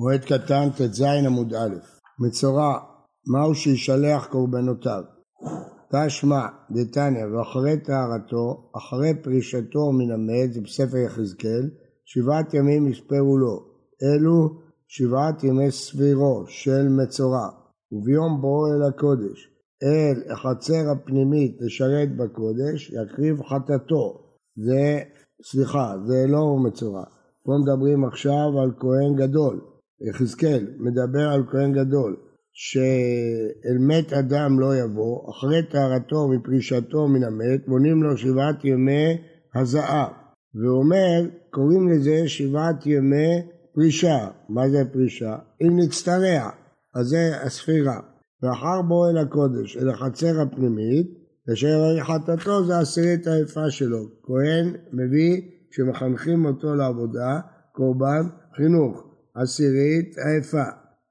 מועד קטן ט"ז עמוד א', מצורע, מהו שישלח קורבנותיו? תשמע דתניא ואחרי טהרתו, אחרי פרישתו מן המת, זה בספר יחזקאל, שבעת ימים יספרו לו, אלו שבעת ימי סבירו של מצורע, וביום בואו אל הקודש, אל החצר הפנימית לשרת בקודש, יקריב חטאתו, זה, סליחה, זה לא מצורע, פה מדברים עכשיו על כהן גדול, יחזקאל מדבר על כהן גדול, שאל מת אדם לא יבוא, אחרי טהרתו מפרישתו מן המת, מונים לו שבעת ימי הזעה. והוא אומר, קוראים לזה שבעת ימי פרישה. מה זה פרישה? אם נצטרע, אז זה הספירה. ואחר בוא אל הקודש, אל החצר הפנימית, אשר חטאתו זה עשירית היפה שלו. כהן מביא, כשמחנכים אותו לעבודה, קורבן חינוך. עשירית היפה.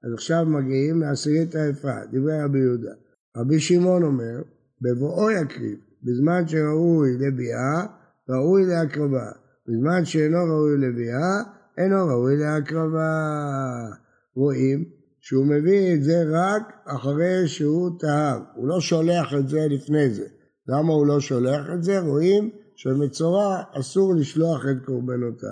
אז עכשיו מגיעים לעשירית היפה, דברי רבי יהודה. רבי שמעון אומר, בבואו יקריב, בזמן שראוי לביאה, ראוי להקרבה. בזמן שאינו ראוי לביאה, אינו ראוי להקרבה. רואים שהוא מביא את זה רק אחרי שהוא טהר, הוא לא שולח את זה לפני זה. למה הוא לא שולח את זה? רואים שבמצורע אסור לשלוח את קורבנותיו.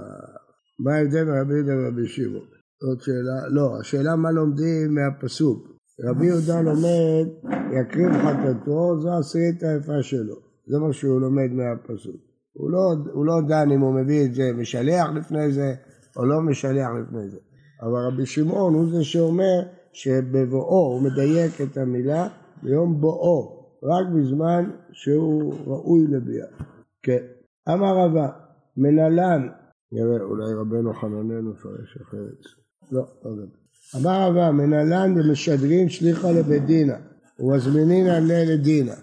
מה ההבדל בין רבי יהודה ורבי שמעון? זאת שאלה, לא, השאלה מה לומדים מהפסוק. רבי יהודה לומד, יקריב חטאתו, זו עשירית היפה שלו. זה מה שהוא לומד מהפסוק. הוא לא, הוא לא דן אם הוא מביא את זה משלח לפני זה או לא משלח לפני זה. אבל רבי שמעון הוא זה שאומר שבבואו, הוא מדייק את המילה, ביום בואו, רק בזמן שהוא ראוי לביאה. כן. אמר רבא, מנהלן, נראה, אולי רבנו חנננו מפרש אחרת. לא, לא יודע. אמר רבא, מנהלן ומשדרים שליחה לבית דינה, ומזמינינן לדינא.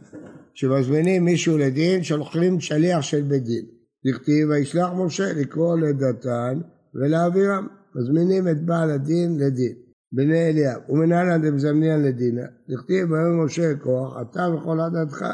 כשמזמינים מישהו לדין, שולחים שליח של בית דין. דכתיב, וישלח משה לקרוא לדתן ולהעבירם. מזמינים את בעל הדין לדין. בני אליהו, ומנהלן דמזמנין לדינא. דכתיב, ויאמר משה כוח, אתה וכל עדתך.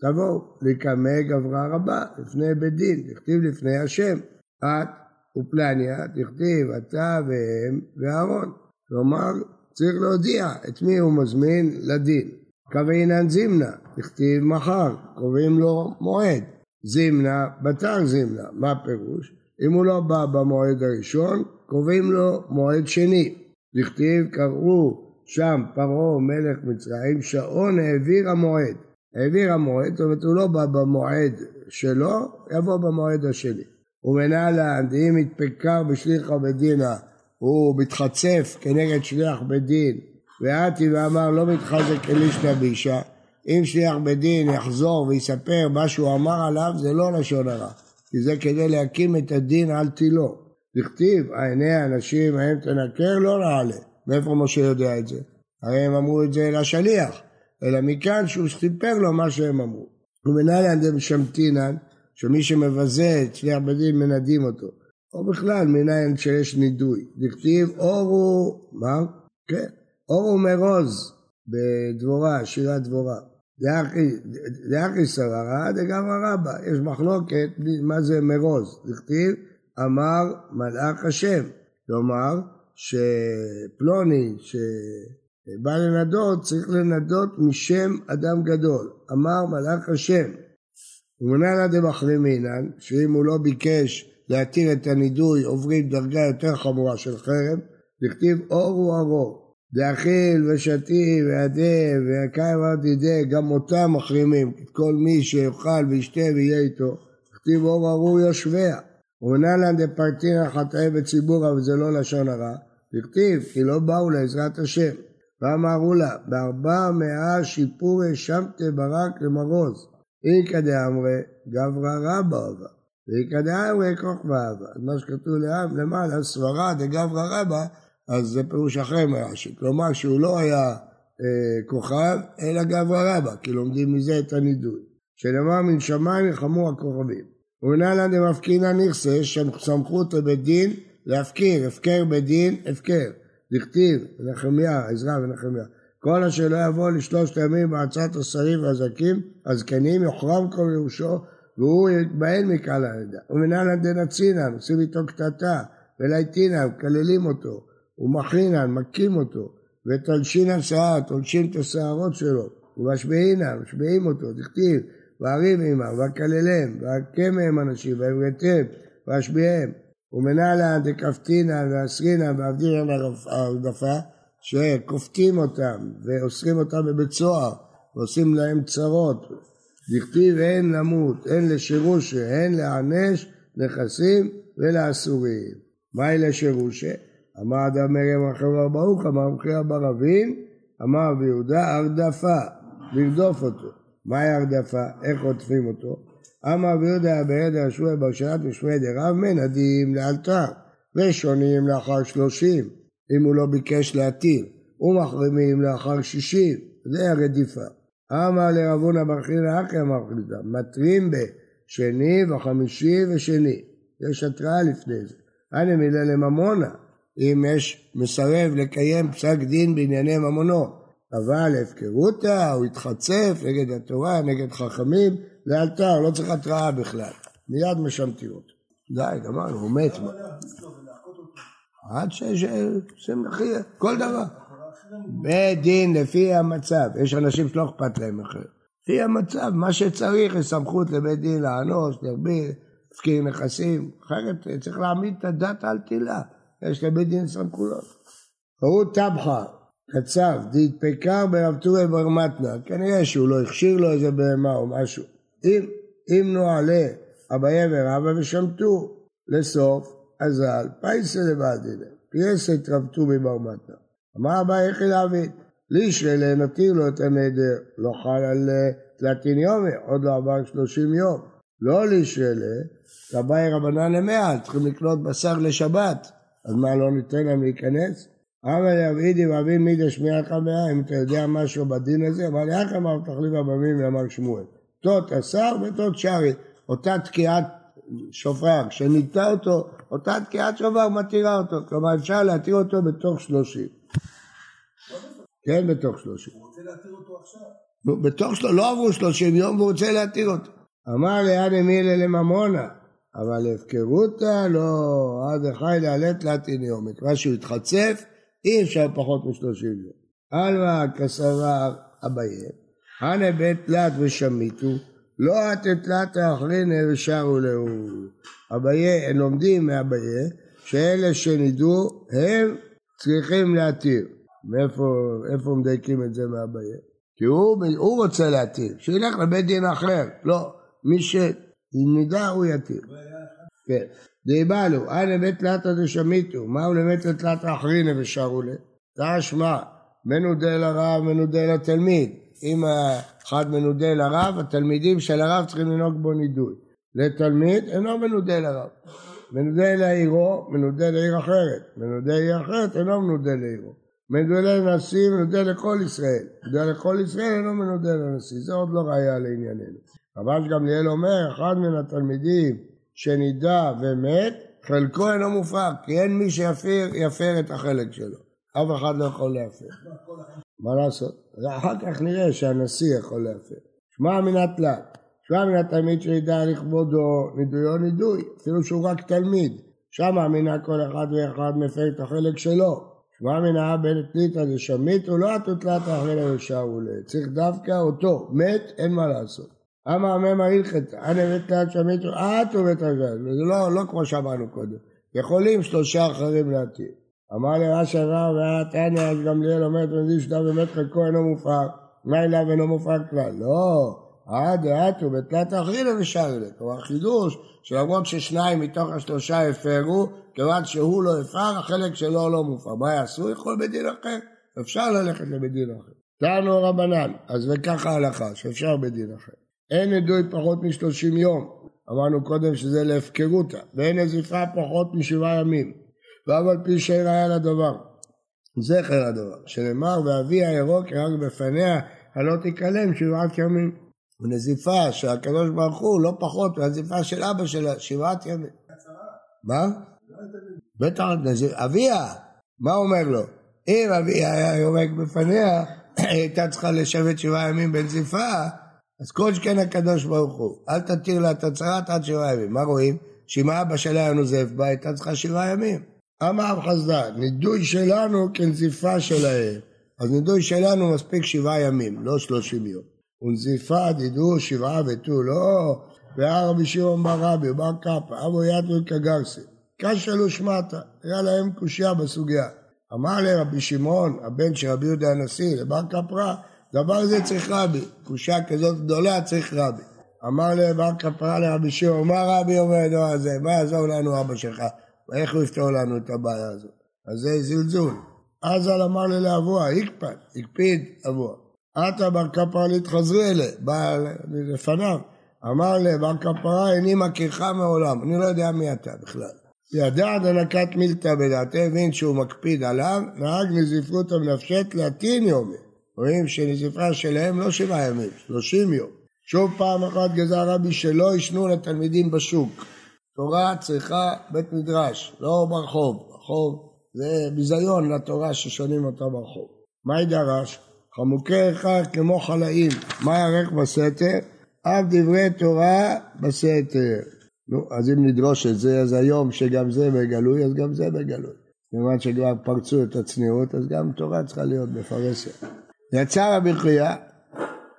תבואו, לקמא גברה רבה, לפני בית דין, דכתיב לפני השם. את ופלניה, תכתיב אתה והם ואהרון. כלומר, צריך להודיע את מי הוא מזמין לדין. קוואינן זימנה, תכתיב מחר, קובעים לו מועד. זימנה, בתר זימנה, מה הפירוש? אם הוא לא בא במועד הראשון, קובעים לו מועד שני. לכתיב קראו שם פרעה מלך מצרים, שעון העביר המועד. העביר המועד, זאת אומרת הוא לא בא במועד שלו, יבוא במועד השני. ומנהלן דאם יתפקר בשליחה בדינה הוא מתחצף כנגד שליח בדין ואתי ואמר לא מתחזק אלישנא בישה אם שליח בדין יחזור ויספר מה שהוא אמר עליו זה לא לשון הרע כי זה כדי להקים את הדין על תילו. דכתיב עיני האנשים ההם תנקר לא נעלה. מאיפה משה יודע את זה? הרי הם אמרו את זה לשליח אלא מכאן שהוא סיפר לו מה שהם אמרו. ומנהלן דמשמתינן שמי שמבזה את שליח בדין מנדים אותו, או בכלל מניין שיש נידוי. דכתיב אור הוא, מה? כן, אור הוא מרוז בדבורה, שירת דבורה. דאחי סברה דגמרא רבה, יש מחלוקת מה זה מרוז. דכתיב אמר מלאך השם, כלומר שפלוני שבא לנדות צריך לנדות משם אדם גדול, אמר מלאך השם. ומנהלא דמחרימינן, שאם הוא לא ביקש להתיר את הנידוי, עוברים דרגה יותר חמורה של חרם, לכתיב אור הוא ארור. דאכיל ושתי וידה ויקיים ועד ידי, גם אותם מחרימים, כל מי שיאכל וישתה ויהיה איתו, כתיב אור ארור יושביה. ומנהלן דפרטינא חטאי בציבורא, וזה לא לשון הרע, לכתיב כי לא באו לעזרת השם. ואמרו לה, בארבע מאה שיפורי שמתה ברק למרוז. איכא דאמרי גברא רבא אבא, ואיכא דאמרי כוכבא אבא. אז מה שכתוב לעם למעלה, סברה דגברא רבא, אז זה פירוש אחר מרש"י. כלומר שהוא לא היה אה, כוכב, אלא גברא רבא, כי לומדים מזה את הנידוי. שנאמר מן שמיים יחמו הכוכבים. ומנהלן דמפקינא נכסה, סמכות לבית דין להפקיר, הפקר בית דין, הפקר. דכתיב, נחמיה, עזרא ונחמיה. כל אשר לא יבוא לשלושת הימים בעצת השרים והזקים, הזקנים, יוחרם כל ירושו, והוא יתבהל מקהל העדה. ומנהלן דנצינן, עושים איתו קטטה, ולעיתינן, מקללים אותו. ומכינן, מכים אותו, ותלשינן שיער, תולשים את השערות שלו, ומשביעינן, משביעים אותו, דכתיב, וערים עמם, והקללם, והכה מהם אנשים, והבראתם, והשביעיהם, ומנהלן דקפטינן, ואסרינן, ועבדינן הרדפה, שכופתים אותם, ואוסרים אותם בבית סוהר, ועושים להם צרות. דכתיב הן למות, הן לשירושה, הן לענש, נכסים ולאסורים. מהי לשירושה? אמר אדם מרים רחם ברוך, אמר מכיר ברבין, אמר רבי יהודה הרדפה, לרדוף אותו. מהי הרדפה? איך עוטפים אותו? אמר רבי יהודה ביד השועי ברשת ושמי דרב מנדים לאלתר, ושונים לאחר שלושים, אם הוא לא ביקש להתיר, ומחרימים לאחר שישים, זה הרדיפה. אמר חילה אחי אמר חילה, מתרים בשני וחמישי ושני, יש התראה לפני זה. אני מילה לממונה, אם יש מסרב לקיים פסק דין בענייני ממונו, אבל הפקרותה, הוא התחצף נגד התורה, נגד חכמים, לאלתר, לא צריך התראה בכלל, מיד משמטים אותו. די, גמרנו, הוא מת. עד שיש, כל דבר. בית דין לפי המצב, יש אנשים שלא אכפת להם אחר. לפי המצב, מה שצריך יש סמכות לבית דין לאנוס, להרביל, להפקיר נכסים, אחרת צריך להעמיד את הדת על תילה, יש לבית דין סמכויות. הוא טבחה, קצב, דהתפקר ברב טורי בר מתנה, כנראה שהוא לא הכשיר לו איזה בהמה או משהו. אם, אם נועלה אביה ורבא ושמטו לסוף, אזל, פייסה לבד דינה, פייסת רב טורי בר מתנה. אמר אביי איך להבין? לישרלה נתיר לו את הנדר, לא חל על אה, תלתין יומי, עוד לא עבר שלושים יום. לא לישרלה, רבי רבנן למאה, צריכים לקנות בשר לשבת, אז מה לא ניתן להם להיכנס? אמר יבידי ואבין מידי שמיעת חמאה, אם אתה יודע משהו בדין הזה, לי, איך אמר תחליף הבמים ואמר שמואל? תות השר ותות שרי, אותה תקיעת שופר, כשניטה אותו, אותה תקיעת שופר מתירה אותו, כלומר אפשר להתיר אותו בתוך שלושים. כן, בתוך שלושים. הוא רוצה להתיר אותו עכשיו. בתוך שלושים, לא עברו שלושים יום והוא רוצה להתיר אותו. אמר ליד אמילה לממונה, אבל הפקרותה לא, עד החי לעלת להתין יום. מכיוון שהוא התחצף, אי אפשר פחות משלושים יום. עלמא כסבר אביה, הנה בית תלת ושמיתו, לא את תלת האחרינה ושרו להו. אביה, הם לומדים מאביה, שאלה שנידו, הם צריכים להתיר. מאיפה מדייקים את זה מאביה? כי הוא, הוא רוצה להתיר, שילך לבית דין אחר, לא, מי שנידע הוא יתיר. כן. דיבלו, אנא בית תלתא דשמיתו, מהו לבית תלתא אחרינא ושרו לה? תשמע, מנודה לרב, מנודה לתלמיד. אם אחד מנודה לרב, התלמידים של הרב צריכים לנהוג בו נידוי. לתלמיד אינו מנודה לרב. מנודה לעירו, מנודה לעיר אחרת. מנודה לעיר אחרת אינו מנודה לעירו. מנודה לנשיא, מנודה לכל ישראל. מנודה לכל ישראל אינו מנודה לנשיא. זה עוד לא ראיה לענייננו. רבן גמליאל אומר, אחד מן התלמידים שנידע ומת, חלקו אינו מופר, כי אין מי שיפר את החלק שלו. אף אחד לא יכול להפר. מה לעשות? אחר כך נראה שהנשיא יכול להפר. שמע מן התלת, שמע מן התלמיד שידע לכבודו, נידויו נידוי, אפילו שהוא רק תלמיד. שמה מינה כל אחד ואחד מפר את החלק שלו. שמע מן האבן תליתא דשמית ולא התותלת אחרי ישר ולה. צריך דווקא אותו. מת, אין מה לעשות. אמר ממה הלכת, אני ותלת שמיתו, את ובית רגל, וזה לא, לא כמו שאמרנו קודם, יכולים שלושה אחרים להתיר. אמר לרש"י רב ואת תניא, אז גמליאל אומרת, ומבין שדם באמת חלקו אינו מופר, מה אליו אינו מופר כלל? לא, עד דעתו בתלת האחרין ושאר אלה. כלומר חידוש שלמרות ששניים מתוך השלושה הפרו, כיוון שהוא לא הפר, החלק שלו לא מופר. מה יעשו? יכול בדין אחר. אפשר ללכת לבדין אחר. תענו רבנן, אז וככה ההלכה, שאפשר בדין אחר. אין עדוי פחות משלושים יום, אמרנו קודם שזה להפקרותה, ואין נזיפה פחות משבעה ימים, ואף על פי שאין ראיה לדבר. זכר לדבר, שנאמר ואבי הירוק רק בפניה הלא תיכלם שבעת ימים. ונזיפה של הקדוש ברוך הוא לא פחות מהנזיפה של אבא שלה, שבעת ימים. מה? בטח, אביה, מה אומר לו? אם אביה היה יורק בפניה, הייתה צריכה לשבת שבעה ימים בנזיפה, אז כל שכן הקדוש ברוך הוא, אל תתיר לה את הצהרת עד שבעה ימים. מה רואים? שאם האבא שלה היה נוזף בה, הייתה צריכה שבעה ימים. אמר חסדן, נידוי שלנו כנזיפה שלהם. אז נידוי שלנו מספיק שבעה ימים, לא שלושים יום. ונזיפה דידו שבעה ותו, לא, והיה רבי שמעון בר רבי, בר קפא, אבו יתו כגרסי. קשא לו שמטה, היה להם קושייה בסוגיה. אמר לרבי שמעון, הבן של רבי יהודה הנשיא, לבר קפרא, דבר זה צריך רבי, קושייה כזאת גדולה צריך רבי. אמר לבר קפרא לרבי שמעון, מה רבי אומר לו זה, מה יעזור לנו אבא שלך, איך הוא יפתור לנו את הבעיה הזאת? אז זה זלזול. אזל אמר ללאבוה, הקפד, הקפיד אבוה. עתה בר קפרא להתחזרי אלה, בא לפניו. אמר לבר קפרא, איני מכירך מעולם, אני לא יודע מי אתה בכלל. ידע דנקת מילתא בדעתי, הבין שהוא מקפיד עליו, נהג נזיפות המנפשט להתין יומי. רואים שנזיפה שלהם לא שבעה ימים, שלושים יום. שוב פעם אחת גזר רבי שלא ישנו לתלמידים בשוק. תורה צריכה בית מדרש, לא ברחוב. ברחוב זה ביזיון לתורה ששונים אותה ברחוב. מה ידרש? חמוקי אחד כמו חלאים, מה יערך בסתר? אף דברי תורה בסתר. נו, אז אם נדרוש את זה, אז היום שגם זה בגלוי, אז גם זה בגלוי. כיוון שכבר פרצו את הצניעות, אז גם תורה צריכה להיות בפרסיה. יצא רבי חייא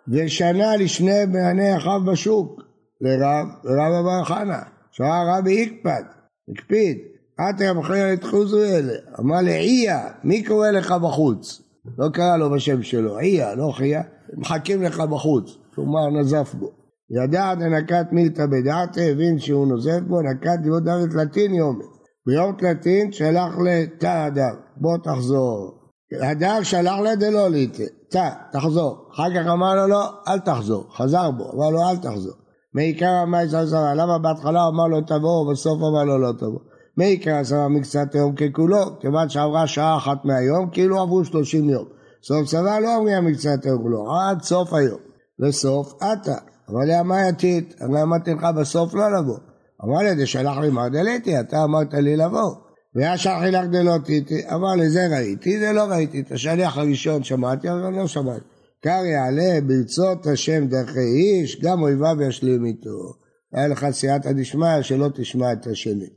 ושנה לשני בני אחיו בשוק, לרב, לרב אבר חנה, שראה רבי הקפד, הקפיד, רבי חייא לתחוזו אלה, אמר לאיה, מי קורא לך בחוץ? לא קרא לו בשם שלו, איה, לא חייא, מחכים לך בחוץ, כלומר נזף בו. ידע דנקת מילתא בדעתה, הבין שהוא נוזף בו, נקט דיבות דרת תלתין יומי. ביום תלתין שלח לתא הדר, בוא תחזור. הדר שלח לדלא ליטה, תא, תחזור. אחר כך אמר לו לא, אל תחזור, חזר בו, אמר לו אל תחזור. מעיקר המאי עשרה, למה בהתחלה אמר לו תבוא, ובסוף אמר לו לא תבוא. מעיקר עשרה מקצת היום ככולו, כיוון שעברה שעה אחת מהיום, כאילו עברו שלושים יום. סוף צבא לא אומרים מקצת היום כולו, עד סוף היום. לסוף עתה. אמר לי המייתית, אני אמרתי לך בסוף לא לבוא. אמר לי, זה שלח לי מר דליתי, אתה אמרת לי לבוא. והיה שלחי לך דלותיתי, אמר לי, זה ראיתי, זה לא ראיתי. את השליח הראשון שמעתי, אבל לא שמעתי. קר יעלה ברצות השם דרכי איש, גם אויביו ישלים איתו. היה לך סייעתא דשמיא שלא תשמע את השני.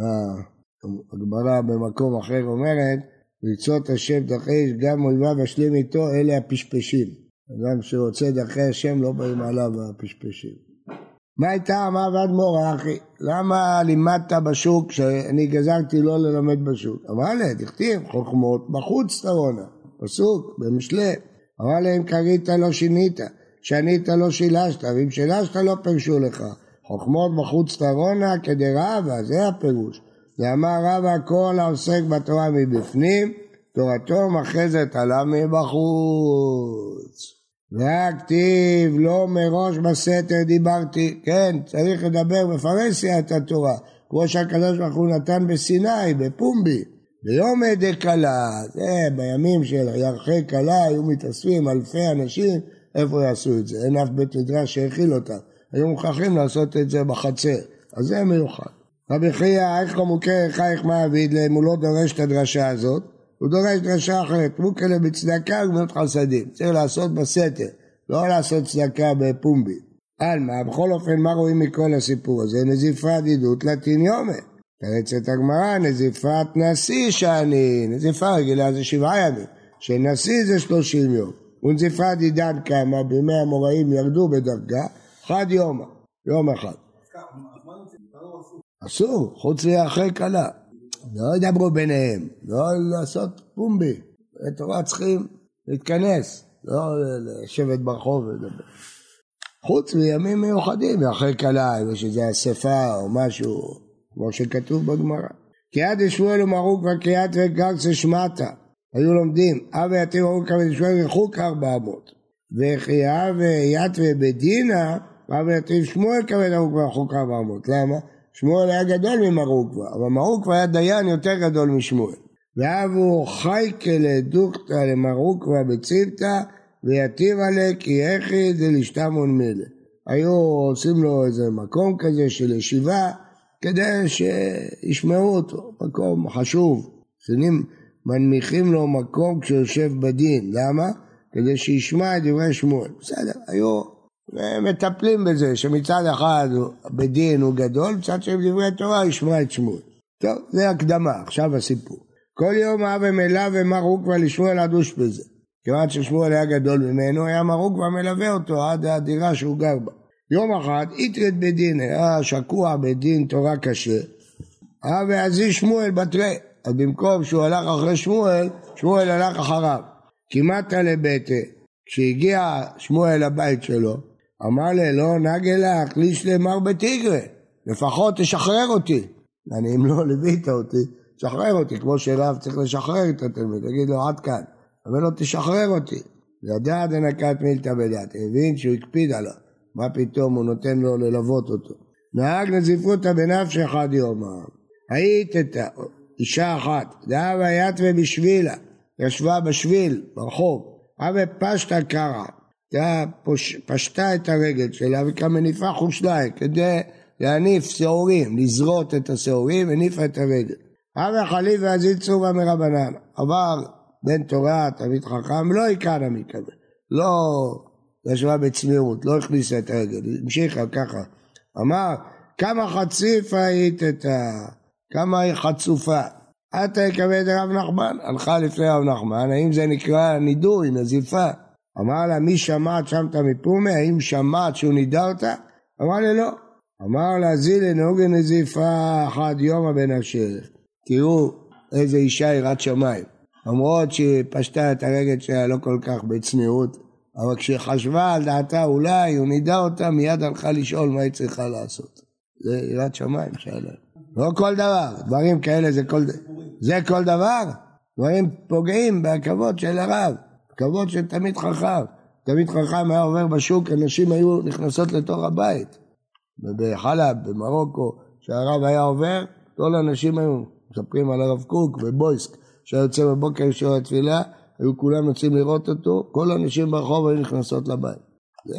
אה, הגמרא במקום אחר אומרת, ברצות השם דרכי איש, גם אויביו ישלים איתו, אלה הפשפשים. אדם שרוצה דרכי השם לא באים עליו הפשפשים. מה הייתה אמר ועד מורה אחי? למה לימדת בשוק שאני גזרתי לא ללמד בשוק? אמר לה, תכתיב חוכמות בחוץ תרונה, פסוק במשלי. אמר להם קרית לא שינית, שנית לא שילשת, ואם שילשת לא פירשו לך. חוכמות בחוץ תרונה כדרבה, זה הפירוש. ואמר רבא כל העוסק בתורה מבפנים, תורתו מחזת עליו מבחוץ. והכתיב לא מראש בסתר דיברתי, כן, צריך לדבר בפרהסיה את התורה, כמו שהקדוש ברוך הוא נתן בסיני, בפומבי, ביום דקלה, זה בימים של ירחי כלה היו מתאספים אלפי אנשים, איפה יעשו את זה? אין אף בית מדרש שהכיל אותם, היו מוכרחים לעשות את זה בחצר, אז זה מיוחד. רבי חייא, איך לא מוכר חייך מעביד להם, הוא לא דורש את הדרשה הזאת, הוא דורש דרשה אחרת, מוקלה בצדקה וגמילות חסדים, צריך לעשות בסתר, לא לעשות צדקה בפומבי. עלמא, בכל אופן, מה רואים מכל הסיפור הזה? נזיפת עדות לטיניומה. תרצת הגמרא, נזיפת נשיא שאני, נזיפה רגילה זה שבעה ימים, שנשיא זה שלושים יום. ונזיפת עידן כמה, בימי המוראים ירדו בדרגה, חד יומא, יום אחד. אסור, חוץ לאחרי כלה. לא ידברו ביניהם, לא לעשות פומבי. התורה צריכים להתכנס, לא לשבת ברחוב ולדבר. חוץ מימים מיוחדים, אחרי כלה, אם יש איזה אספה או משהו, כמו שכתוב בגמרא. כי עד ישמואל ומרוק וקריאת וגרצה שמטה, היו לומדים, אבי יתיר מרוק ושמואל רחוק ארבע אמות. וחייאה ויתווה בדינה, אבי יתיר שמואל כבד ארוך ורחוק ארבע אמות. למה? שמואל היה גדול ממרוקווה, אבל מרוקווה היה דיין יותר גדול משמואל. ואבו חייקלה דוקתא למרוקווה בצוותא ויתיר עליה כי יחי דלשתמון מילא. היו עושים לו איזה מקום כזה של ישיבה כדי שישמעו אותו, מקום חשוב. שנים מנמיכים לו מקום כשיושב בדין, למה? כדי שישמע את דברי שמואל. בסדר, היו ומטפלים בזה שמצד אחד בדין הוא גדול, מצד שני בדברי תורה ישמע את שמואל. טוב, זה הקדמה, עכשיו הסיפור. כל יום אב ומלווה ומר כבר לשמואל הדוש בזה. כיוון ששמואל היה גדול ממנו, היה מר כבר מלווה אותו עד הדירה שהוא גר בה. יום אחד איתרד בדין, היה שקוע בדין תורה קשה, אה ועזי שמואל בתרי. אז במקום שהוא הלך אחרי שמואל, שמואל הלך אחריו. כמעט לביתה, כשהגיע שמואל לבית שלו, אמר לי, לא נגה לך, ליש למר בתיגרה, לפחות תשחרר אותי. אני אם לא ליווית אותי, תשחרר אותי, כמו שרב צריך לשחרר את התלמיד, תגיד לו עד כאן, אבל לא תשחרר אותי. ידע דנקת מילתא בדעת, הבין שהוא הקפיד עליו, מה פתאום הוא נותן לו ללוות אותו. נהג נזיפותא בנפשי אחד היית את אישה אחת, דאבה יתווה בשבילה, ישבה בשביל, ברחוב, אבה פשטה קרא, פשטה את הרגל שלה וכמניפה חושלה כדי להניף שעורים, לזרות את השעורים, הניפה את הרגל. אבה חליף ועזיל צובה מרבנן, עבר בן תורה, תלמיד חכם, לא יקרא מקווה, לא ישבה בצניעות, לא הכניסה את הרגל, המשיכה ככה. אמר, כמה חציף היית את ה... כמה היא חצופה. עתה יקווה את רב נחמן, הלכה לפני רב נחמן, האם זה נקרא נידוי, נזיפה? אמר לה, מי שמעת שמת מפומי, האם שמעת שהוא נידרת? אמר לה, לא. אמר לה, זילי נהוגה נזיפה אחד יומא בנפשך. תראו איזה אישה יראת שמיים. למרות שהיא פשטה את הרגל שלה לא כל כך בצניעות, אבל כשהיא חשבה על דעתה אולי הוא נידה אותה, מיד הלכה לשאול מה היא צריכה לעשות. זה יראת שמיים שאלה. לא כל דבר, דברים כאלה זה כל, זה כל דבר, דברים פוגעים בכבוד של הרב, כבוד של תמיד חכם. תמיד חכם היה עובר בשוק, אנשים היו נכנסות לתוך הבית. בחלב, במרוקו, כשהרב היה עובר, כל האנשים היו, מספרים על הרב קוק ובויסק, שהיה יוצא בבוקר של התפילה, היו כולם יוצאים לראות אותו, כל האנשים ברחוב היו נכנסות לבית. זה,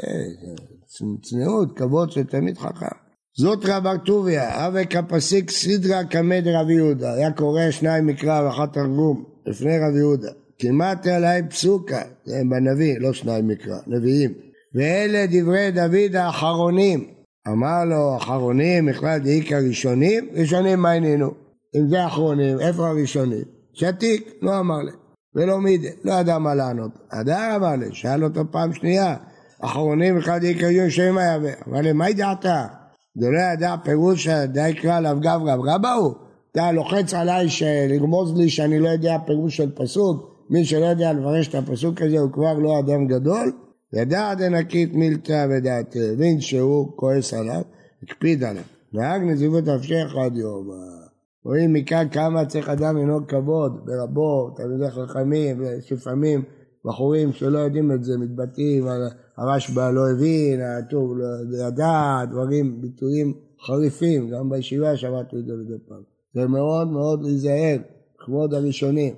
זה צניעות, כבוד של תמיד חכם. זאת רב טוביה, אבי כפסיק סדרה קמא דרב יהודה, היה קורא שניים מקרא ואחת תרגום לפני רב יהודה. כמעט עליי פסוקה, זה בנביא, לא שניים מקרא, נביאים. ואלה דברי דוד האחרונים. אמר לו, אחרונים, בכלל דאיכא ראשונים? ראשונים מה עניינו? אם זה אחרונים, איפה הראשונים? שתיק, לא אמר לי. ולא מידה, לא ידע מה לענות. הדר אמר לי, שאל אותו פעם שנייה, אחרונים בכלל דאיכא ראשונים היה, אמר לי, מה ידעת? זה לא ידע פירוש די קרא לאו גברא, רבא הוא? אתה לוחץ עליי לרמוז לי שאני לא יודע פירוש של פסוק, מי שלא יודע לפרש את הפסוק הזה הוא כבר לא אדם גדול, ידע דנקית מילתא ודעתי, הבין שהוא כועס עליו, הקפיד עליו. נהג נזיבות נפשך עד יום. רואים מכאן כמה צריך אדם לנהוג כבוד ברבו, תלמידי חכמים, לפעמים בחורים שלא יודעים את זה מתבטאים הרשב"א לא הבין, הטוב לא ידע, דברים, ביטויים חריפים, גם בישיבה שמעתי את זה מדי פעם. זה מאוד מאוד להיזהר, כבוד הראשונים.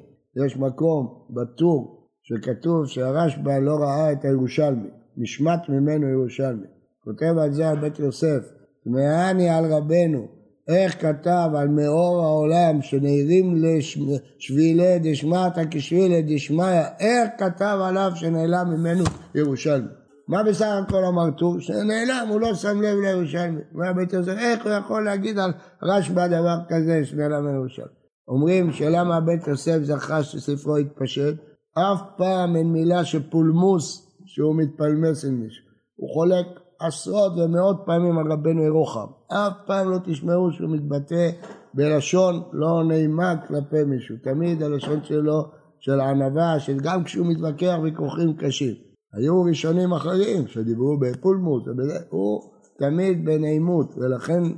יש מקום בטור שכתוב שהרשב"א לא ראה את הירושלמי, נשמט ממנו ירושלמי. כותב על זה על בית יוסף, תמהני על רבנו, איך כתב על מאור העולם שנעירים לשבילי דשמטה כשבילי דשמיא, איך כתב עליו שנעלם ממנו ירושלמי. מה בסך הכל אמר טור? שנעלם, הוא לא שם לב לירושלמי. מה בית יוסף, איך הוא יכול להגיד על רשב"א דבר כזה שנעלם מירושלמי? אומרים שלמה בית יוסף זכה שספרו יתפשט? אף פעם אין מילה שפולמוס שהוא מתפלמס עם מישהו. הוא חולק עשרות ומאות פעמים על רבנו ירוחם. אף פעם לא תשמעו שהוא מתבטא בלשון לא נעימה כלפי מישהו. תמיד הלשון שלו של ענווה, של גם כשהוא מתווכח ויכוחים קשים. היו ראשונים אחרים שדיברו בפולמוס, הוא תמיד בנעימות, ולכן אה,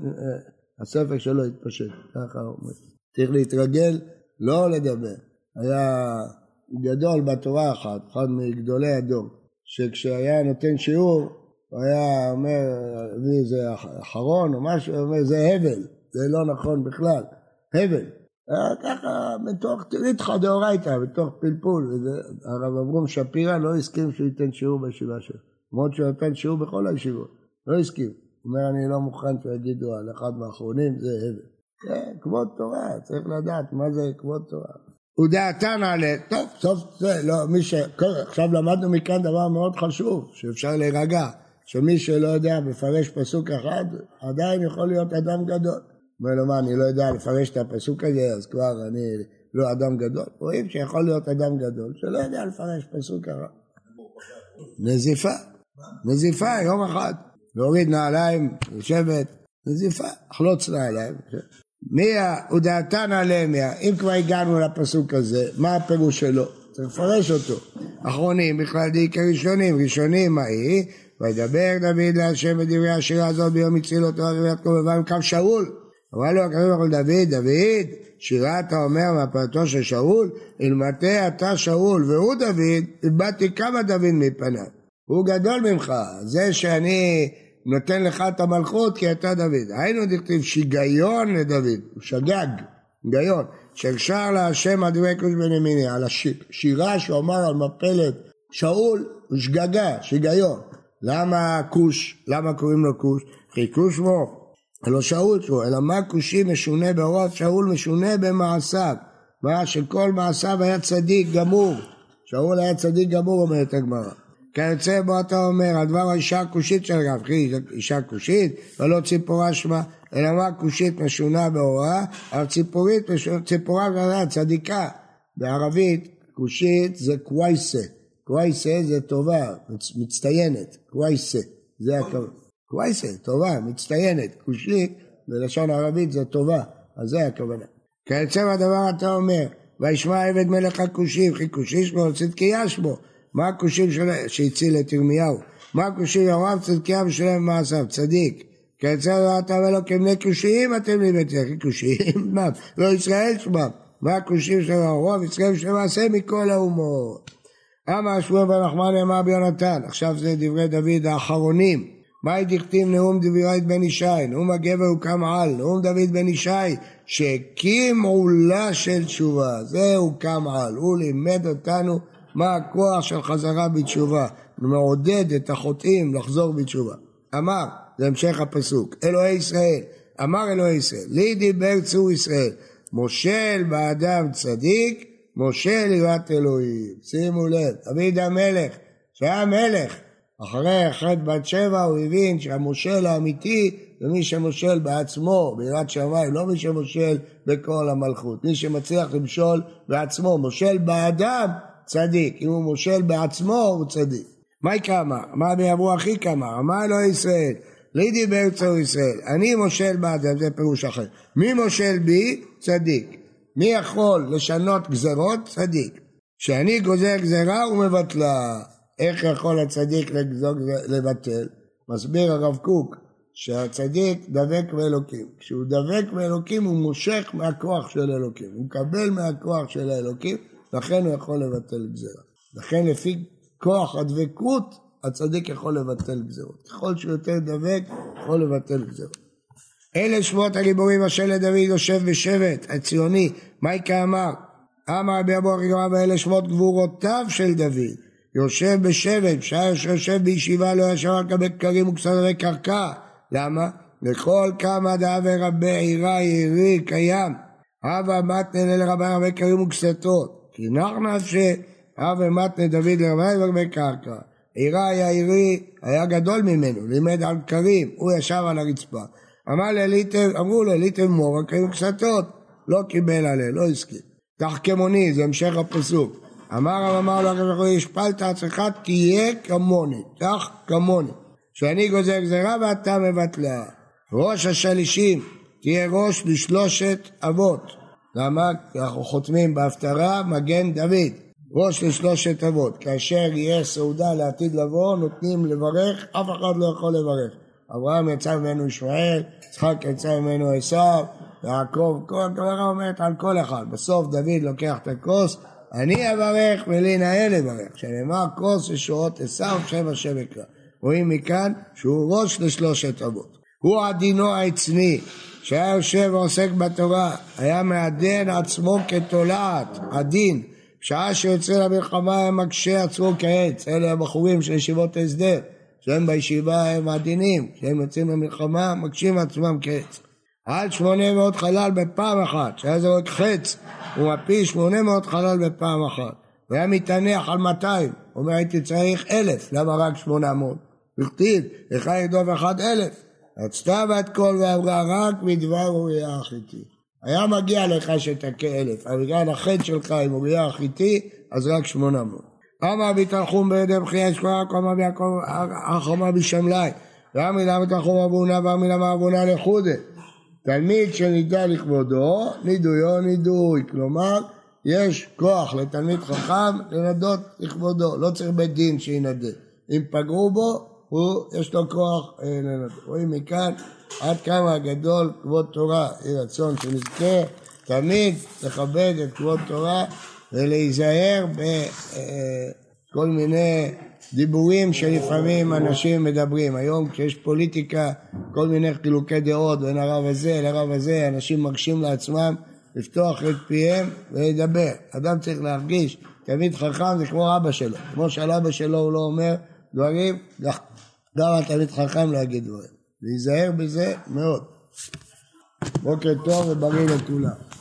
הספר שלו התפשט, ככה הוא אומר. צריך להתרגל לא לדבר. היה גדול בתורה אחת, אחד מגדולי הדור, שכשהיה נותן שיעור, הוא היה אומר, הביא איזה אחרון או משהו, הוא אומר, זה הבל, זה לא נכון בכלל, הבל. ככה בתוך ריתחא דאורייתא, בתוך פלפול. הרב אברום שפירא לא הסכים שהוא ייתן שיעור בישיבה שלו. למרות שהוא נתן שיעור בכל הישיבות, לא הסכים. הוא אומר, אני לא מוכן שיגידו על אחד מהאחרונים, זה הבל. זה כבוד תורה, צריך לדעת מה זה כבוד תורה. ודעתן עליה, טוב, סוף זה, לא, מי ש... עכשיו למדנו מכאן דבר מאוד חשוב, שאפשר להירגע, שמי שלא יודע מפרש פסוק אחד, עדיין יכול להיות אדם גדול. אומר לו, מה, אני לא יודע לפרש את הפסוק הזה, אז כבר אני לא אדם גדול? רואים שיכול להיות אדם גדול שלא יודע לפרש פסוק הרע. נזיפה, נזיפה יום אחד, להוריד נעליים, לשבת, נזיפה, לחלוץ נעליים. מי ודעתן עליהם, אם כבר הגענו לפסוק הזה, מה הפירוש שלו? צריך לפרש אותו. אחרונים בכלל די כראשונים, ראשונים מה היא? וידבר דוד להשם בדברי השירה הזאת ביום הציל אותו עד קרובם עם קו שאול. אמר לו הקדוש ברוך הוא לדוד, דוד, שירה אתה אומר מהפעלתו של שאול, אלמטה אתה שאול והוא דוד, איבדתי כמה דוד מפניו. הוא גדול ממך, זה שאני נותן לך את המלכות כי אתה דוד. היינו דכתיב שיגיון לדוד, הוא שגג, היגיון. שאפשר להשם על דברי כוש בן ימיני, על השירה שהוא אמר על מפלת שאול, הוא שגגה, שיגיון. למה כוש? למה קוראים לו כוש? כי כוש שמו, לא שאול שמו, אלא מה כושי משונה בהוריו, שאול משונה במעשיו. מה שכל מעשיו היה צדיק גמור. שאול היה צדיק גמור, אומרת הגמרא. כיוצא בו אתה אומר, על דבר האישה הכושית של רב, כי אישה כושית, ולא ציפורה שמה, אלא מה כושית משונה בהוראה, אבל ציפורית, ציפורה גדולה, צדיקה. בערבית, כושית זה קווייסה. קווייסה זה טובה, מצטיינת, קווייסה, זה הכוונה. קווייסה, טובה, מצטיינת, כושית, בלשון ערבית זה טובה, אז זה הכוונה. כיוצא בדבר אתה אומר, וישמע עבד מלך הכושים, כי כושי שמו, צדקיה שמו. מה הכושים שהציל את ירמיהו? מה הכושים ירמיהו צדקיה ושלם במעשיו, צדיק. כיצא בדבר אתה אומר לו, כבני כושיים אתם לי ביתך, כושיים, מה? לא ישראל שמם. מה הכושים של הרוב, ישראל שמעשה מכל האומות. אמר שמואל בן נחמני אמר ביונתן, עכשיו זה דברי דוד האחרונים. מאי דכתיב נאום דברי בן ישי, נאום הגבר הוקם על, נאום דוד בן ישי, שהקים עולה של תשובה, זה הוקם על, הוא לימד אותנו מה הכוח של חזרה בתשובה, מעודד את החוטאים לחזור בתשובה. אמר, זה המשך הפסוק, אלוהי ישראל, אמר אלוהי ישראל, לי דיבר צור ישראל, מושל באדם צדיק, משה ליראת אלוהים. שימו לב, דוד המלך, שהיה מלך, אחרי חטא בת שבע הוא הבין שהמושל האמיתי זה מי שמושל בעצמו, ביראת שמיים, לא מי שמושל בכל המלכות. מי שמצליח למשול בעצמו, מושל באדם, צדיק. אם הוא מושל בעצמו, הוא צדיק. מה אמר? מה ביאמרו אחי כמה? אמר אלוהי ישראל, לי דיבר צור ישראל, אני מושל באדם, זה פירוש אחר. מי מושל בי? צדיק. מי יכול לשנות גזרות? צדיק. כשאני גוזר גזרה הוא מבטלה. איך יכול הצדיק לגזור, לבטל? מסביר הרב קוק שהצדיק דבק באלוקים. כשהוא דבק באלוקים הוא מושך מהכוח של אלוקים. הוא מקבל מהכוח של האלוקים, לכן הוא יכול לבטל גזרה. לכן לפי כוח הדבקות הצדיק יכול לבטל גזרות. ככל שהוא יותר דבק, יכול לבטל גזרות. אלה שמות הגיבורים אשר לדוד יושב בשבט הציוני, מייקה אמר, אמר רבי אבו אחיגרא ואלה שמות גבורותיו של דוד, יושב בשבט, בשעה שיושב בישיבה לא ישר על כבי קרים וכסדרי קרקע, למה? לכל כמה דאה ורבי עירה ירי קיים, הווה מתנה לרבי רבי קרים וכסתות, כי נח נפשי הווה מתנה דוד לרבי ורבי קרקע, עירה היה עירי, היה גדול ממנו, לימד על קרים, הוא ישב על הרצפה אמר לאליתם, אמרו לאליתם מורה קיים קסתות, לא קיבל עליה, לא הסכים. תחכמוני, זה המשך הפסוק. אמר רב אמר לו הקדוש השפלת עצמך, תהיה כמוני, תח כמוני. שאני גוזר גזרה ואתה מבטלה. ראש השלישים, תהיה ראש לשלושת אבות. למה? אנחנו חותמים בהפטרה מגן דוד. ראש לשלושת אבות. כאשר יהיה סעודה לעתיד לבוא, נותנים לברך, אף אחד לא יכול לברך. אברהם יצא ממנו ישמעאל, יצחק יצא ממנו עשיו, יעקב, כל הגמרא אומרת על כל אחד. בסוף דוד לוקח את הכוס, אני אברך ולי נאה לברך. שנאמר כוס ושורות עשיו, שם השם יקרא. רואים מכאן שהוא ראש לשלושת אבות. הוא עדינו העצמי, שהיה יושב ועוסק בתורה, היה מעדן עצמו כתולעת, עדין. שעה שיוצא למלחמה היה מקשה עצמו כעץ, אלה הבחורים של ישיבות ההסדר. שהם בישיבה הם עדינים, כשהם יוצאים למלחמה, מקשים עצמם קץ. עד שמונה מאות חלל בפעם אחת, שהיה זורק חץ, הוא מפיל שמונה מאות חלל בפעם אחת. והיה מתענח על מאתיים, הוא אומר הייתי צריך אלף, למה רק שמונה מאות? הכתיב, אחד ירדוף אחד אלף. רצתה בת קול ואמרה רק מדבר אוריה החיתי. היה מגיע לך שתכה אלף, אבל בגלל החטא שלך עם אוריה החיתי, אז רק שמונה מאות. אמר בתנחום בידי בחייה שכונה, אמר ביעקב החומה בשמלאי. ואמרי למה תנחום אבונה ואמרי למה אבונה לחודה. תלמיד שנידע לכבודו, נידויו נידוי. כלומר, יש כוח לתלמיד חכם לנדות לכבודו, לא צריך בית דין שינדה. אם פגעו בו, הוא, יש לו כוח אה, לנדות. רואים מכאן עד כמה גדול כבוד תורה, יהי רצון שנזכה תמיד לכבד את כבוד תורה ולהיזהר בכל אה, מיני דיבורים שלפעמים אנשים מדברים. היום כשיש פוליטיקה, כל מיני חילוקי דעות בין הרב הזה לרב הזה, אנשים מרשים לעצמם לפתוח את פיהם ולדבר. אדם צריך להרגיש, תלמיד חכם זה כמו אבא שלו. כמו שעל אבא שלו הוא לא אומר דברים, גם התלמיד חכם להגיד דברים. להיזהר בזה מאוד. בוקר טוב ובריא לכולם.